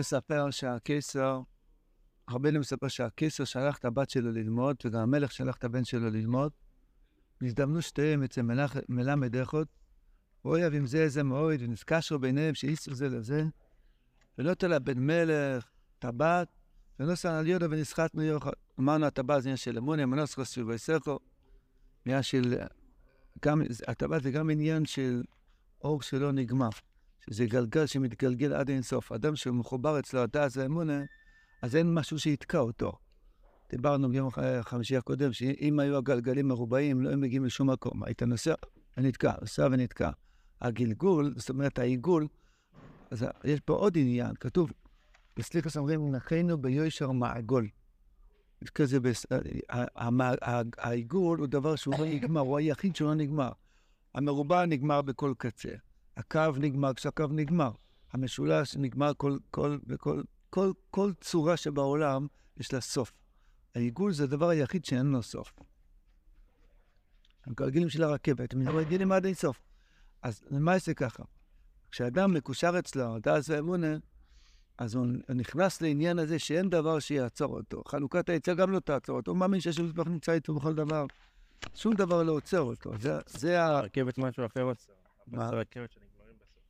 מספר שהקיסר, רבנו מספר שהקיסר שלח את הבת שלו ללמוד, וגם המלך שלח את הבן שלו ללמוד. נזדמנו שתיהם אצל מלמד איכות, אויב עם זה איזה מאויד, ונזקשו ביניהם שאיסו זה לזה. ולא תלה בן מלך, טבעת, ונוסע על יודו ונסחטנו יוחד. אמרנו, הטבעת זה עניין של אמוני, מנוסחו סביבו יסכו. עניין של... גם, הטבעת זה גם עניין של אור שלא נגמר. שזה גלגל שמתגלגל עד אינסוף. אדם שמחובר אצלו הדעת והאמונה, אז אין משהו שיתקע אותו. דיברנו ביום החמישי הקודם, שאם היו הגלגלים מרובעים, לא היו מגיעים לשום מקום. היית נוסע ונתקע, נוסע ונתקע. הגלגול, זאת אומרת העיגול, אז יש פה עוד עניין, כתוב, בסליחה אומרים, נחינו ביושר מעגול. כזה, העיגול הוא דבר שהוא לא נגמר, הוא היחיד שהוא לא נגמר. המרובע נגמר בכל קצה. הקו נגמר כשהקו נגמר. המשולש נגמר כל, כל, בכל, כל, כל צורה שבעולם יש לה סוף. העיגול זה הדבר היחיד שאין לו סוף. הגלגלים של הרכבת, הם רגילים עד אין סוף. אז למה זה ככה? כשאדם מקושר אצלו, דעת ואמונה, אז הוא נכנס לעניין הזה שאין דבר שיעצור אותו. חלוקת העצה גם לא תעצור אותו. הוא מאמין מזבח נמצא איתו בכל דבר. שום דבר לא עוצר אותו. זה ה... הרכבת משהו אחר עוצר. מה? הרכבת שנגמרים בסוף.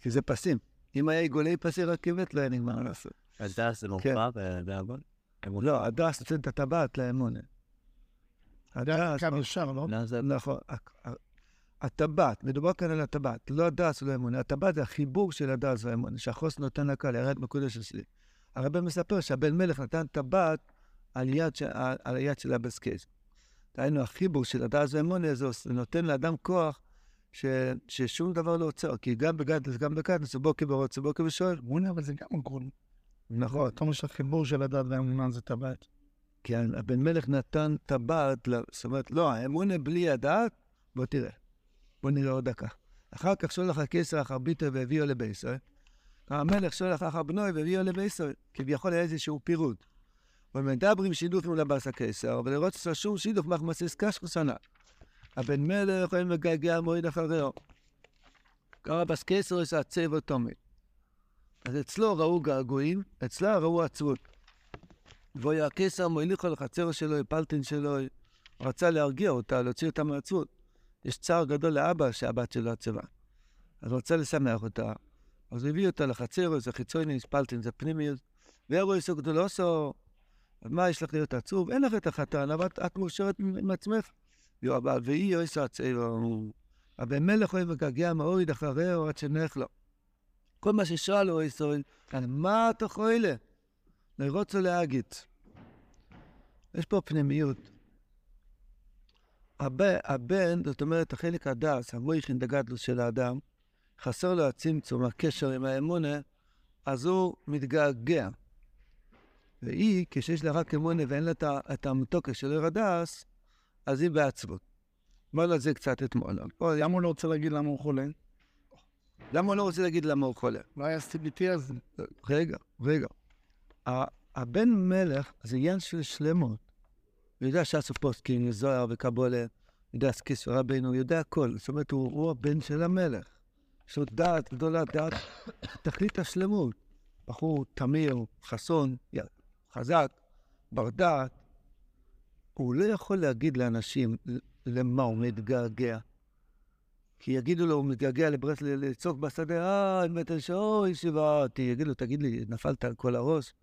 כי זה פסים. אם היה עיגולי פסי רכבת, לא היה נגמר לעשות. אז דס זה מופע בעוון? לא, הדס נותן את הטבעת לאמונה. הדס, ישר, לא? זה... נכון. הטבעת, מדובר כאן על הטבעת, לא הדס ולא האמונה. הטבעת זה החיבור של הדס והאמונה, שהחוס נותן לקהל, ירד מקודש אצלי. הרב מספר שהבן מלך נתן טבעת על יד, של הבסקייז. דהיינו, החיבור של הדס והאמונה זה נותן לאדם כוח ש, ששום דבר לא עוצר, כי גם בגדלס, גם בקטנס, בוקר ורוצה, בוקר ושואל. אמונה, אבל זה גם הגון. נכון. אתה אומר שהחיבור של הדת והאמונה זה טבעת. כי הבן מלך נתן טבעת, זאת אומרת, לא, האמונה בלי הדעת, בוא תראה. בוא נראה עוד דקה. אחר כך שולח הקיסר אחר ביטר והביאו לבישראל. המלך שולח אחר בנוי והביאו לבישראל. כביכול היה איזשהו פירוד. ומדברים שידוף מול הבאס הקיסר, ולראות ששום שידוף מחמסיס קשקו שנה. הבן מלך אין מגעגע מועד אחריו. קרא בס קיסר יש עצב אוטומי. אז אצלו ראו געגועים, אצלה ראו עצבות. והיה הקיסר מוליכו לחצר שלו, פלטין שלו, רצה להרגיע אותה, להוציא אותה מעצבות. יש צער גדול לאבא שהבת שלו עצבה. אז הוא רוצה לשמח אותה. אז הוא הביא אותה לחצר, זה חיצוני, פלטין, זה פנימיות. וירו יסו גדולוסו, אז מה יש לך להיות עצוב? אין לך את החתן, אבל את מאושרת עם עצמך. יו, אבל והיא יויסו עצבה. הבן מלך אוהב מגעגע מאוריד אחריהו עד שנך לו. כל מה ששאל הוא ישראל, מה אתה חוילה? לרוצו להגיד. יש פה פנימיות. הבן, זאת אומרת, החלק הדס, המויכין דגדלוס של האדם, חסר לו הצמצום, הקשר עם האמונה, אז הוא מתגעגע. והיא, כשיש לה רק אמונה ואין לה את המתוקה של עיר הדס, אז היא בעצבות. אמרנו על זה קצת אתמול. למה הוא לא רוצה להגיד למה הוא חולה? למה הוא לא רוצה להגיד למה הוא חולה? לא היה CBT אז. רגע, רגע. הבן מלך זה עניין של שלמות. הוא יודע שעשו פוסטקין, זוהר וקבולה, יודע סקיס ורבינו, הוא יודע הכל. זאת אומרת, הוא, הוא הבן של המלך. יש לו דעת גדולה, דעת, תכלית השלמות. בחור תמיר, חסון, חזק, בר דעת. הוא לא יכול להגיד לאנשים למה הוא מתגעגע. כי יגידו לו, הוא מתגעגע לברס, לצעוק בשדה, אה, באמת, אוי, שבעתי. יגיד לו, תגיד לי, נפלת על כל הראש?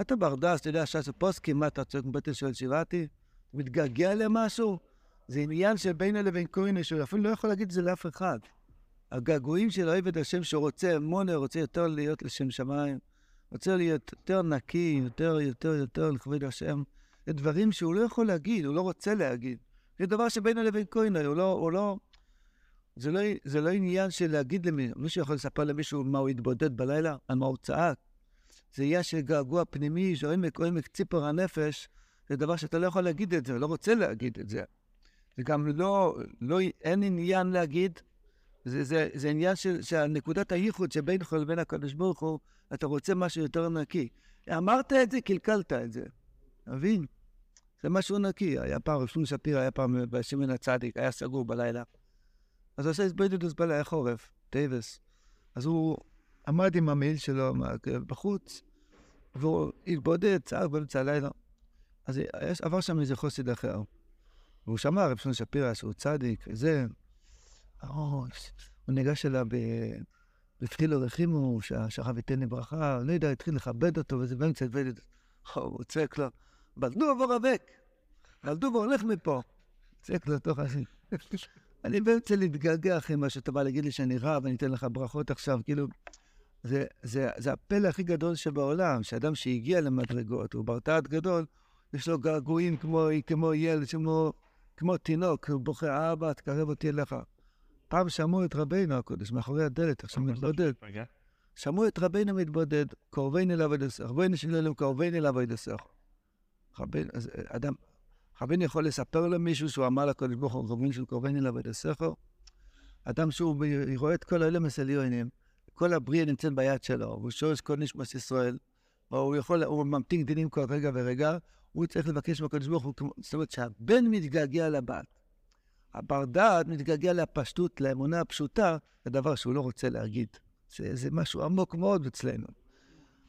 אתה ברדס, אתה יודע, ש"ס פוסקים, מה אתה צועק מבטן של שבעתי? מתגעגע למשהו? זה עניין שבינו לבין כהן, שהוא אפילו לא יכול להגיד את זה לאף אחד. הגעגועים של העבד השם שהוא רוצה אמונה, רוצה יותר להיות לשם שמיים, רוצה להיות יותר נקי, יותר, יותר, יותר לכבוד השם. זה דברים שהוא לא יכול להגיד, הוא לא רוצה להגיד. זה דבר שבינו לבין כהן, הוא לא, הוא לא... זה לא, זה לא עניין של להגיד למישהו, מישהו יכול לספר למישהו מה הוא התבודד בלילה, על מה הוא צעק. זה עניין של געגוע פנימי, שעומק עומק ציפור הנפש, זה דבר שאתה לא יכול להגיד את זה, לא רוצה להגיד את זה. זה גם לא, לא אין עניין להגיד, זה, זה, זה עניין של, של נקודת הייחוד שבינך לבין הקדוש ברוך הוא, אתה רוצה משהו יותר נקי. אמרת את זה, קלקלת את זה. מבין? זה משהו נקי. היה פעם, רב שלום שפיר היה פעם בשמעון הצדיק, היה סגור בלילה. אז הוא עושה התבודדות בלילה, היה חורף, טייבס. אז הוא עמד עם המעיל שלו בחוץ, והוא התבודד, צעק באמצע הלילה. אז יש- עבר שם איזה חוסד אחר. והוא שמע, רב שמעון שפירא, שהוא צדיק, וזה. הוא ניגש אליו ב- בתחילו רחימו, שהשכב ייתן לי ברכה, לא יודע, התחיל לכבד אותו, וזה באמצע התבדד. הוא צועק לו, בלדו עבור אבק, בלדו והולך מפה. צועק לו תוך השני. אני באמצע להתגעגע אחרי מה שאתה בא להגיד לי שאני רע ואני אתן לך ברכות עכשיו, כאילו, זה, זה, זה הפלא הכי גדול שבעולם, שאדם שהגיע למדרגות, הוא בר דעת גדול, יש לו געגועים כמו, כמו ילד, כמו, כמו תינוק, הוא בוכה, אבא, תקרב אותי אליך. פעם שמעו את רבינו הקודש מאחורי הדלת, עכשיו מתבודד. שמעו את רבינו מתבודד, קרובני אליו עד הסך, רבינו שלנו קרובני אליו עד הסך. אז אה, אדם, רבינו יכול לספר למישהו שהוא אמר לקודש ברוך הוא, רבינו של קרובני אליו עד הסכר? אדם שהוא רואה את כל האלה מסליונים, כל הבריאה נמצאת ביד שלו, והוא שורש כל נשמת ישראל, הוא יכול, הוא ממתין דינים כל רגע ורגע, הוא צריך לבקש מהקודש ברוך הוא, זאת אומרת שהבן מתגעגע לבת. הבר דעת מתגעגע לפשטות, לאמונה הפשוטה, זה דבר שהוא לא רוצה להגיד. זה, זה משהו עמוק מאוד אצלנו.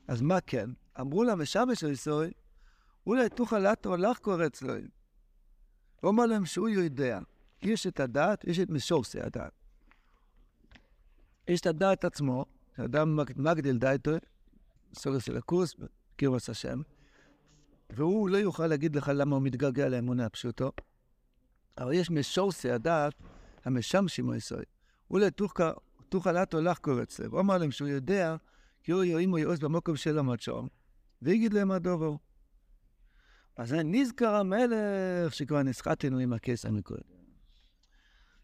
אז מה כן? אמרו לה, משמש ישראל, אולי תוכל לטו לך קורץ לו. הוא אמר להם שהוא יודע. יש את הדעת, יש את משורסי הדעת. יש את הדעת עצמו, שאדם מג- מגדיל דייטו, סורס של הקורס, קירוס השם, והוא לא יוכל להגיד לך למה הוא מתגעגע לאמונה הפשוטו, אבל יש משורסי הדעת, המשמשים או ישראל. תוכל לטו לך קורץ לב. הוא אמר להם שהוא יודע, כי הוא יואים הוא יעוז במקום של המצ'ום, ויגיד להם הדובר. אז נזכר המלך שכבר נסחטנו עם הכסף מקודם.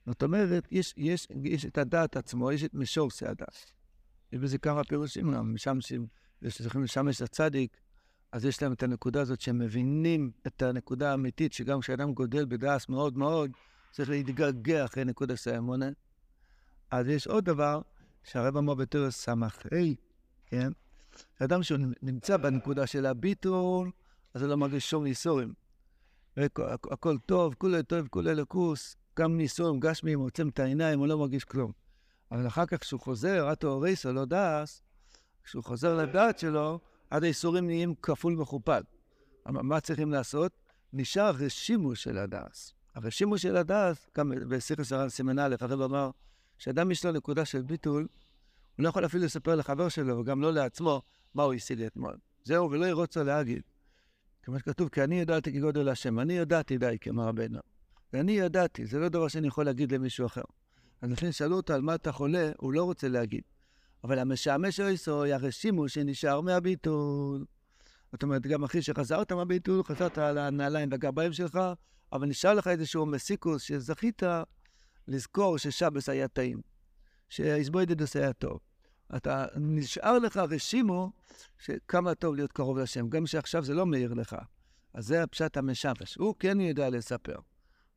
זאת אומרת, יש, יש, יש את הדעת עצמו, יש את משורסי הדעת. יש בזה כמה פירושים גם, שצריכים לשמש את הצדיק, אז יש להם את הנקודה הזאת שהם מבינים את הנקודה האמיתית, שגם כשאדם גודל בדעס מאוד מאוד, צריך להתגעגע אחרי נקודה של האמונה. אז יש עוד דבר שהרב אמר בתור סמ"ך, כן? אדם שנמצא בנקודה של הביטול, אז הוא לא מרגיש שום ניסורים. הכל טוב, כולי טוב, כולי לקוס, גם ניסורים גשמיים, עוצם את העיניים, הוא לא מרגיש כלום. אבל אחר כך כשהוא חוזר, אטו אוריסו, לא דס, כשהוא חוזר לדעת שלו, עד האיסורים נהיים כפול מכופל. מה צריכים לעשות? נשאר רשימו של הדס. הרשימו של הדס, גם בסיכוס הר"ן סימן א', הרב אמר, כשאדם יש לו נקודה של ביטול, הוא לא יכול אפילו לספר לחבר שלו, וגם לא לעצמו, מה הוא השיג אתמול. זהו, ולא ירוץ לו להגיד. כמו שכתוב, כי אני ידעתי כגודל השם, אני ידעתי די, כמר רבנו. ואני ידעתי, זה לא דבר שאני יכול להגיד למישהו אחר. אז לכן שאלו אותו על מה אתה חולה, הוא לא רוצה להגיד. אבל המשעמש אויסו, הרשימו שנשאר מהביטול. זאת אומרת, גם אחרי שחזרת מהביטול, חזרת על הנעליים והגרביים שלך, אבל נשאר לך איזשהו מסיקוס שזכית לזכור ששבס היה טעים, שהאיזבוידדוס היה טוב. אתה, נשאר לך רשימו שכמה טוב להיות קרוב לשם, גם שעכשיו זה לא מאיר לך. אז זה הפשט המשמש. הוא כן יודע לספר.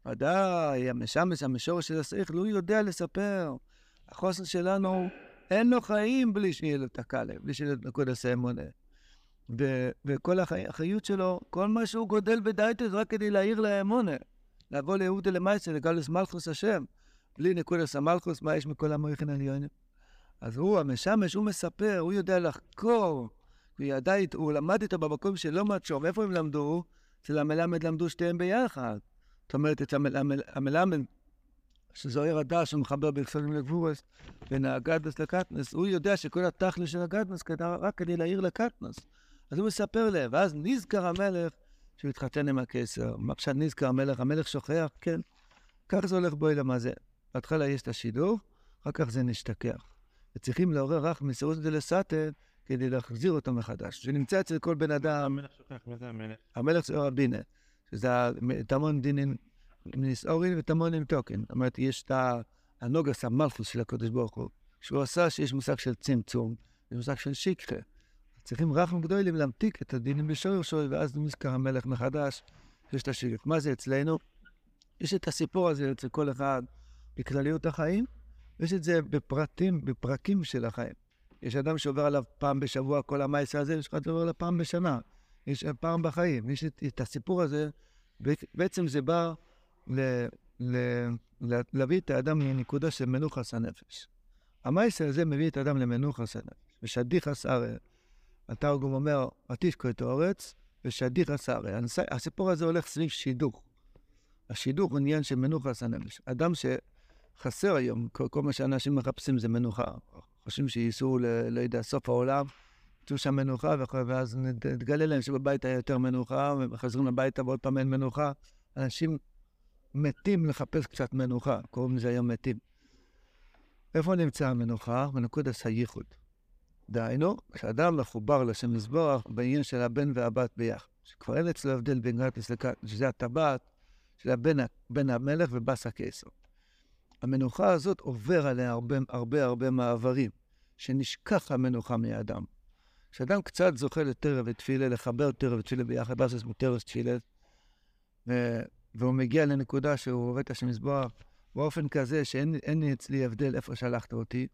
ודאי, המשמש, המשורש של השכל, הוא יודע לספר. החוסן שלנו, אין לו חיים בלי שיהיה לו את הקלב, בלי שיהיה לו את נקודת האמונה. ו- וכל החי- החיות שלו, כל מה שהוא גודל בדייטס רק כדי להעיר לאמונה. לבוא ליהודה למייסר, לגלוס מלכוס השם. בלי נקודת המלכוס, מה יש מכל המויכן עליונים? אז הוא, המשמש, הוא מספר, הוא יודע לחקור. הוא ידע, הוא למד איתו במקום שלא מצ'ום. איפה הם למדו? אצל המלמד למדו שתיהם ביחד. זאת אומרת, את המל, המל, המלמד, שזוהיר הדש, הוא מחבר בכסלים לגבורס, בין הגדנס לקטנס, הוא יודע שכל התכלס של הגדנס כדאי רק כדי להעיר לקטנס. אז הוא מספר להם, ואז נזכר המלך שהוא התחתן עם הקיסר. מה עכשיו נזכר המלך? המלך שוכח, כן. כך זה הולך בו אלא זה. בהתחלה יש את השידור, אחר כך זה נשתכח. וצריכים לעורר רק מסירות דלסתן כדי להחזיר אותו מחדש. זה נמצא אצל כל בן אדם, המלך שוכח, מי זה המלך? המלך זה רבינה, שזה תמון דינין נסעורין ותמון עם טוקן. זאת אומרת, יש את הנוגס המלכוס של הקדוש ברוך הוא, שהוא עשה שיש מושג של צמצום, יש מושג של שיקחה. צריכים רחם גדולים להמתיק את הדינים בשורר שוי, ואז נזכר המלך מחדש, יש את השיקחה. מה זה אצלנו? יש את הסיפור הזה אצל כל אחד בכלליות החיים, ויש את זה בפרטים, בפרקים של החיים. יש אדם שעובר עליו פעם בשבוע כל המייס הזה, יש אחד שעובר עליו פעם בשנה. יש פעם בחיים. יש את, את הסיפור הזה, בעצם זה בא ל, ל, ל, להביא את האדם לנקודה של מנוחס הנפש. המייס הזה מביא את האדם למנוחס הנפש. ושדיך שרי. התרגום אומר, ותשקו את האורץ, ושדיך שרי. הנס- הסיפור הזה הולך סביב שידוך. השידוך הוא עניין של מנוחה הנפש. אדם שחסר היום, כל, כל מה שאנשים מחפשים זה מנוחה. חושבים שייסעו, לא יודע, סוף העולם, ימצאו שם מנוחה, ואז נתגלה להם שבבית היה יותר מנוחה, וחוזרים הביתה ועוד פעם אין מנוחה. אנשים מתים לחפש קצת מנוחה, קוראים לזה היום מתים. איפה נמצא המנוחה? בנקודת הייחוד. דהיינו, כשאדם מחובר לשם מזבח בעניין של הבן והבת ביחד. שכבר אין אצלו הבדל בין גרטיס לקט, שזה הטבעת של הבן, המלך ובס הקיסר. המנוחה הזאת עובר עליה הרבה הרבה הרבה מעברים, שנשכח המנוחה מהאדם. כשאדם קצת זוכה לטרף ותפילה, לחבר טרף ותפילה ביחד, בסוס מוטרס תפילה, ו- והוא מגיע לנקודה שהוא עובד את השם מזבח באופן כזה שאין אין לי אצלי הבדל איפה שלחת אותי,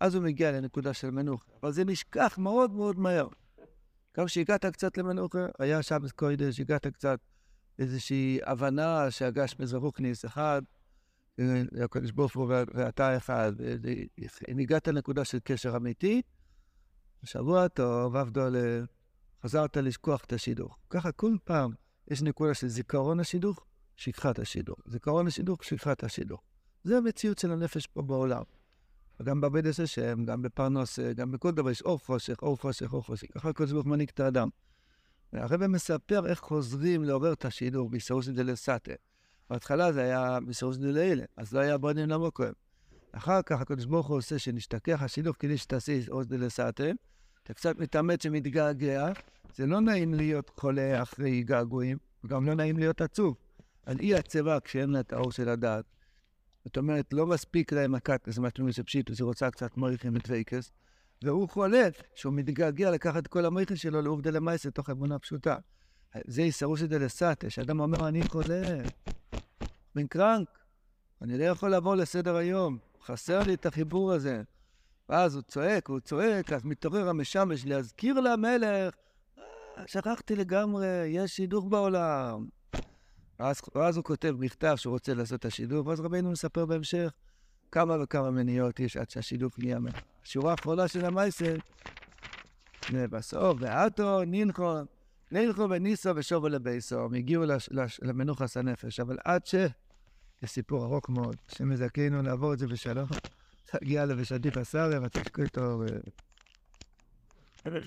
אז הוא מגיע לנקודה של מנוחה. אבל זה נשכח מאוד מאוד מהר. גם כשהגעת קצת למנוחה, היה שבס קוידש, הגעת קצת איזושהי הבנה שהגשמי זה רוקניס אחד, הקדוש ברוך הוא ואתה אחד. אם הגעת לנקודה של קשר אמיתי, שבוע טוב, עבדו ל... חזרת לשכוח את השידוך. ככה כל פעם יש נקודה של זיכרון השידוך, שכחת השידוך. זיכרון השידוך, שכחת השידוך. זה המציאות של הנפש פה בעולם. וגם בעבודת השם, גם בפרנוס, גם בכל דבר יש אור חושך, אור חושך, אור חושך. ככה הקדוש ברוך מנהיג את האדם. והרבא מספר איך חוזרים לעורר את השידור ביסרוס דלסאטה. בהתחלה זה היה ביסרוס דלילה, אז לא היה בונים למוקם. אחר כך הקדוש ברוך הוא עושה שנשתכח השידור כדי שתעשי אוס דלסאטה. אתה קצת מתאמץ שמתגעגע, זה לא נעים להיות חולה אחרי געגועים, וגם לא נעים להיות עצוב. על אי הצבע כשאין לה את האור של הדעת. זאת אומרת, לא מספיק להם הקטנס, מה שאתם אומרים שפשיטוס, היא רוצה קצת מויכים ודוויקס, והוא חולה שהוא מתגעגע לקחת כל המויכים שלו לעובדה למעשה לתוך אמונה פשוטה. זה איסרוס דלסאטה, שאדם אומר, אני חולה, בן קרנק, אני לא יכול לעבור לסדר היום, חסר לי את החיבור הזה. ואז הוא צועק, הוא צועק, אז מתעורר המשמש להזכיר למלך, "אה, שכחתי לגמרי, יש שידוך בעולם. ואז, ואז הוא כותב מכתב שהוא רוצה לעשות את השידוך, ואז רבינו מספר בהמשך כמה וכמה מניות יש עד שהשידוך נהיה מלך. השורה האחרונה של המייסר, ובסוף, ועטו, נינחו, נינחו וניסו ושובו לביסו, הם הגיעו למנוחס הנפש, אבל עד ש... זה סיפור ארוך מאוד, שמזכנו לעבור את זה בשלום. תגיע לבשדיף הסארם, ותשקו איתו. ו-